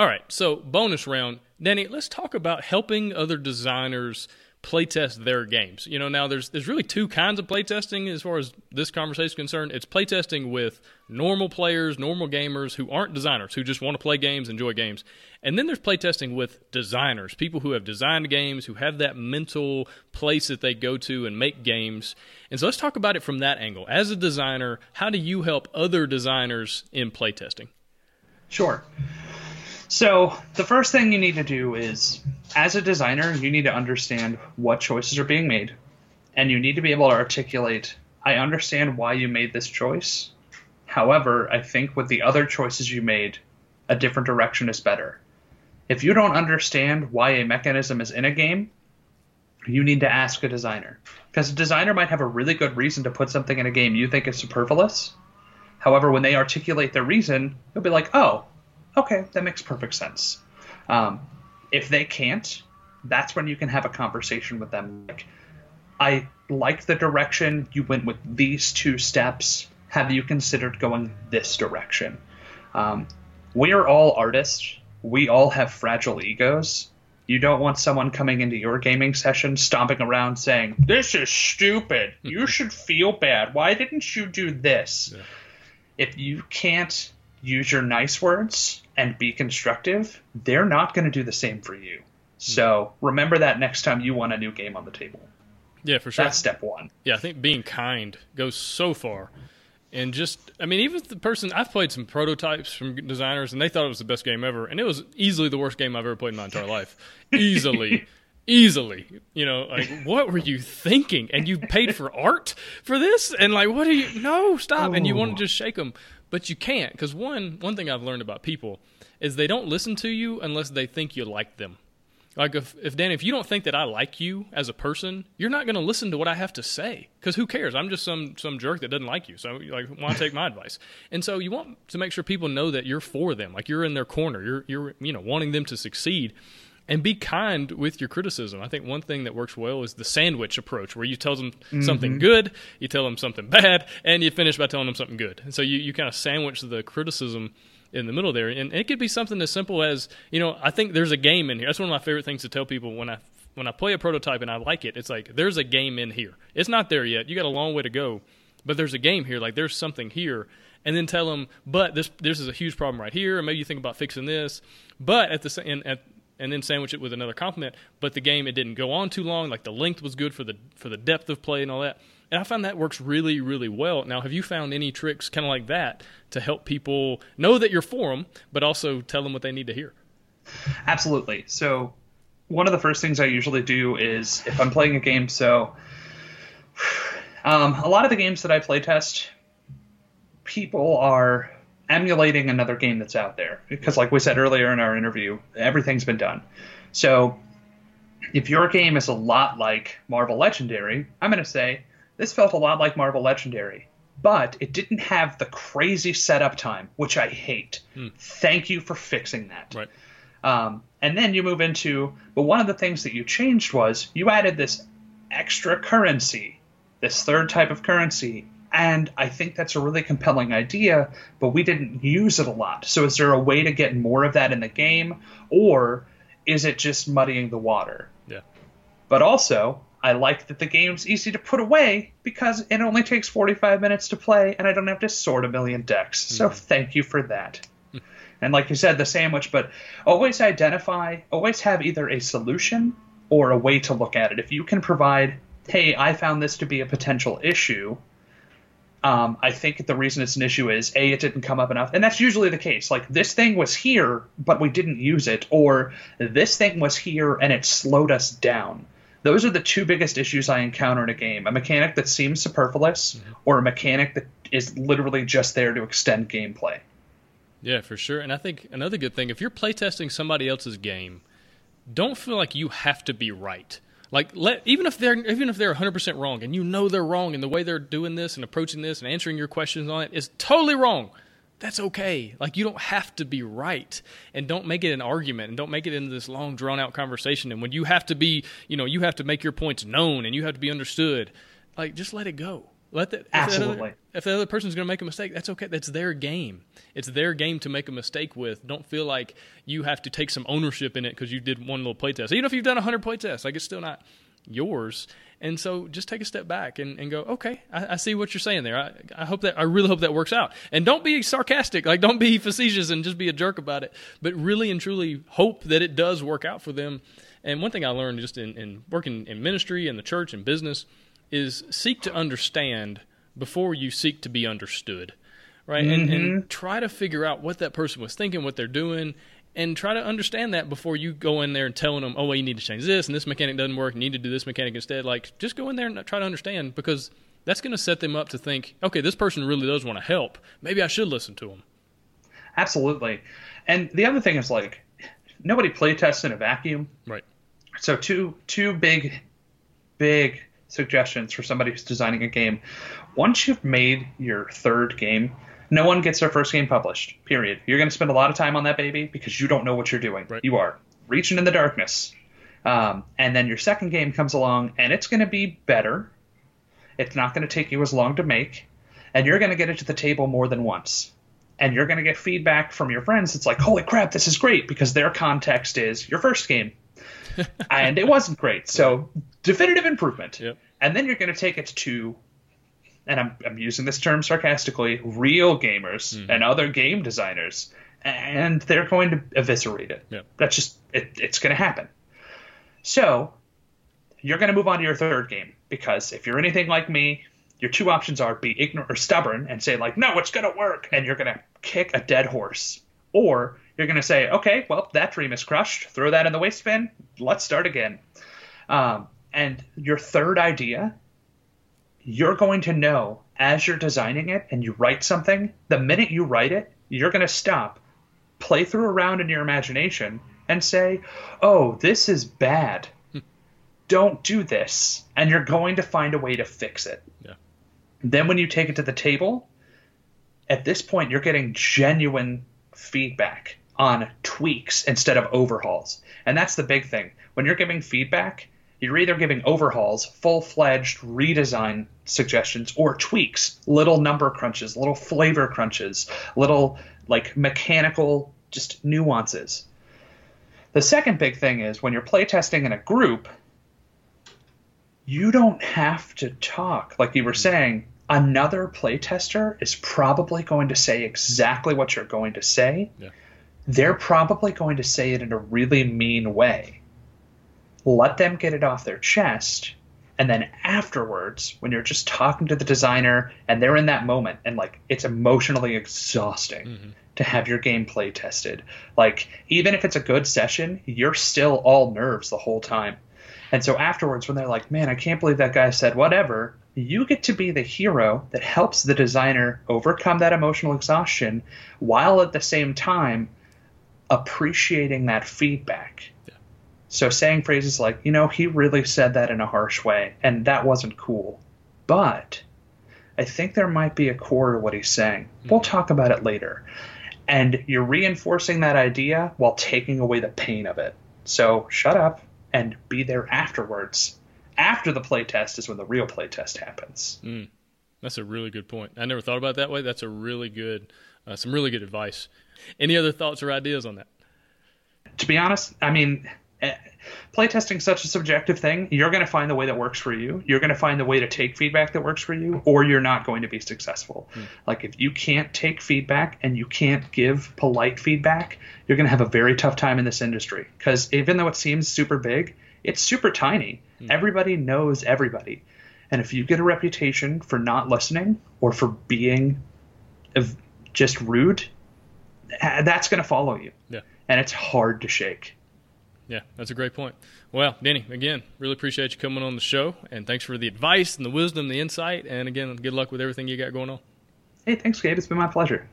All right, so bonus round, Danny. Let's talk about helping other designers playtest their games. You know, now there's there's really two kinds of playtesting as far as this conversation is concerned. It's playtesting with normal players, normal gamers who aren't designers, who just want to play games, enjoy games. And then there's playtesting with designers, people who have designed games, who have that mental place that they go to and make games. And so let's talk about it from that angle. As a designer, how do you help other designers in playtesting? Sure. So, the first thing you need to do is, as a designer, you need to understand what choices are being made. And you need to be able to articulate, I understand why you made this choice. However, I think with the other choices you made, a different direction is better. If you don't understand why a mechanism is in a game, you need to ask a designer. Because a designer might have a really good reason to put something in a game you think is superfluous. However, when they articulate their reason, you'll be like, oh, okay, that makes perfect sense. Um, if they can't, that's when you can have a conversation with them. Like, I like the direction you went with these two steps. Have you considered going this direction? Um, we are all artists. We all have fragile egos. You don't want someone coming into your gaming session stomping around saying, This is stupid. You should feel bad. Why didn't you do this? Yeah. If you can't use your nice words and be constructive, they're not going to do the same for you. Hmm. So remember that next time you want a new game on the table. Yeah, for sure. That's step one. Yeah, I think being kind goes so far. And just, I mean, even the person, I've played some prototypes from designers and they thought it was the best game ever. And it was easily the worst game I've ever played in my entire life. Easily. easily. You know, like, what were you thinking? And you paid for art for this? And like, what are you, no, stop. Oh. And you want oh. to just shake them but you can't because one one thing I've learned about people is they don't listen to you unless they think you like them. Like if if Dan, if you don't think that I like you as a person, you're not going to listen to what I have to say because who cares? I'm just some some jerk that doesn't like you. So like, to take my advice? And so you want to make sure people know that you're for them, like you're in their corner. You're you're you know wanting them to succeed and be kind with your criticism. I think one thing that works well is the sandwich approach, where you tell them mm-hmm. something good, you tell them something bad, and you finish by telling them something good. And so you, you kind of sandwich the criticism in the middle there. And it could be something as simple as, you know, I think there's a game in here. That's one of my favorite things to tell people when I when I play a prototype and I like it. It's like there's a game in here. It's not there yet. You got a long way to go, but there's a game here. Like there's something here. And then tell them, but this this is a huge problem right here. And maybe you think about fixing this. But at the same at and then sandwich it with another compliment. But the game it didn't go on too long. Like the length was good for the for the depth of play and all that. And I find that works really really well. Now, have you found any tricks kind of like that to help people know that you're for them, but also tell them what they need to hear? Absolutely. So one of the first things I usually do is if I'm playing a game. So um, a lot of the games that I play test, people are emulating another game that's out there. Because, like we said earlier in our interview, everything's been done. So, if your game is a lot like Marvel Legendary, I'm going to say this felt a lot like Marvel Legendary, but it didn't have the crazy setup time, which I hate. Hmm. Thank you for fixing that. Right. Um, and then you move into, but one of the things that you changed was you added this extra currency, this third type of currency and I think that's a really compelling idea, but we didn't use it a lot. So is there a way to get more of that in the game, or is it just muddying the water? Yeah. But also, I like that the game's easy to put away because it only takes 45 minutes to play and I don't have to sort a million decks. So mm-hmm. thank you for that. and like you said, the sandwich, but always identify, always have either a solution or a way to look at it. If you can provide, hey, I found this to be a potential issue, um, I think the reason it's an issue is a it didn't come up enough, and that's usually the case. Like this thing was here, but we didn't use it, or this thing was here and it slowed us down. Those are the two biggest issues I encounter in a game: a mechanic that seems superfluous, mm-hmm. or a mechanic that is literally just there to extend gameplay. Yeah, for sure. And I think another good thing if you're playtesting somebody else's game, don't feel like you have to be right like let even if they're even if they're 100% wrong and you know they're wrong and the way they're doing this and approaching this and answering your questions on it is totally wrong. That's okay. Like you don't have to be right and don't make it an argument and don't make it into this long drawn out conversation and when you have to be, you know, you have to make your points known and you have to be understood. Like just let it go. Let that if Absolutely. That other, if the other person's going to make a mistake, that's okay. That's their game. It's their game to make a mistake with. Don't feel like you have to take some ownership in it because you did one little play test. Even if you've done hundred play tests, like it's still not yours. And so just take a step back and, and go, okay, I, I see what you're saying there. I, I hope that I really hope that works out. And don't be sarcastic, like don't be facetious and just be a jerk about it. But really and truly hope that it does work out for them. And one thing I learned just in, in working in ministry and the church and business is seek to understand before you seek to be understood. Right? And, and mm-hmm. try to figure out what that person was thinking, what they're doing, and try to understand that before you go in there and telling them, oh, well, you need to change this and this mechanic doesn't work. You need to do this mechanic instead. Like, just go in there and try to understand because that's going to set them up to think, okay, this person really does want to help. Maybe I should listen to them. Absolutely. And the other thing is like nobody play tests in a vacuum. Right. So two two big big suggestions for somebody who's designing a game. Once you've made your third game, no one gets their first game published. Period. You're going to spend a lot of time on that baby because you don't know what you're doing. Right. You are reaching in the darkness. Um, and then your second game comes along, and it's going to be better. It's not going to take you as long to make, and you're going to get it to the table more than once. And you're going to get feedback from your friends. It's like, holy crap, this is great because their context is your first game, and it wasn't great. So definitive improvement. Yep. And then you're going to take it to and I'm, I'm using this term sarcastically, real gamers Mm-hmm. and other game designers, and they're going to eviscerate it. Yep. That's just, it, it's going to happen. So, you're going to move on to your third game, because if you're anything like me, your two options are be ignorant or stubborn and say, like, no, it's going to work, and you're going to kick a dead horse. Or you're going to say, okay, well, that dream is crushed, throw that in the waste bin, let's start again. Um, and your third idea you're going to know as you're designing it and you write something, the minute you write it, you're going to stop, play through around in your imagination, and say, oh, this is bad. Don't do this. And you're going to find a way to fix it. Yeah. Then when you take it to the table, at this point, you're getting genuine feedback on tweaks instead of overhauls. And that's the big thing. When you're giving feedback, you're either giving overhauls, full fledged redesign suggestions, or tweaks, little number crunches, little flavor crunches, little like mechanical just nuances. The second big thing is when you're playtesting in a group, you don't have to talk. Like you were mm-hmm. saying, another playtester is probably going to say exactly what you're going to say. Yeah. They're probably going to say it in a really mean way. Let them get it off their chest. And then afterwards, when you're just talking to the designer and they're in that moment, and like it's emotionally exhausting mm-hmm. to have your gameplay tested. Like, even if it's a good session, you're still all nerves the whole time. And so afterwards, when they're like, man, I can't believe that guy said whatever, you get to be the hero that helps the designer overcome that emotional exhaustion while at the same time appreciating that feedback. Yeah. So saying phrases like, you know, he really said that in a harsh way, and that wasn't cool. But I think there might be a core to what he's saying. We'll talk about it later. And you're reinforcing that idea while taking away the pain of it. So shut up and be there afterwards. After the playtest is when the real playtest happens. That's a really good point. I never thought about it that way. That's a really good, uh, some really good advice. Any other thoughts or ideas on that? To be honest, I mean, eh, playtesting is such a subjective thing. You're going to find the way that works for you. You're going to find the way to take feedback that works for you, or you're not going to be successful. Like if you can't take feedback and you can't give polite feedback, you're going to have a very tough time in this industry. Because even though it seems super big, it's super tiny. Everybody knows everybody. And if you get a reputation for not listening or for being just rude, that's going to follow you. Yeah. And it's hard to shake. Yeah, that's a great point. Well, Denny, again, really appreciate you coming on the show, and thanks for the advice and the wisdom, the insight, and again, good luck with everything you got going on. Hey, thanks, Gabe. It's been my pleasure.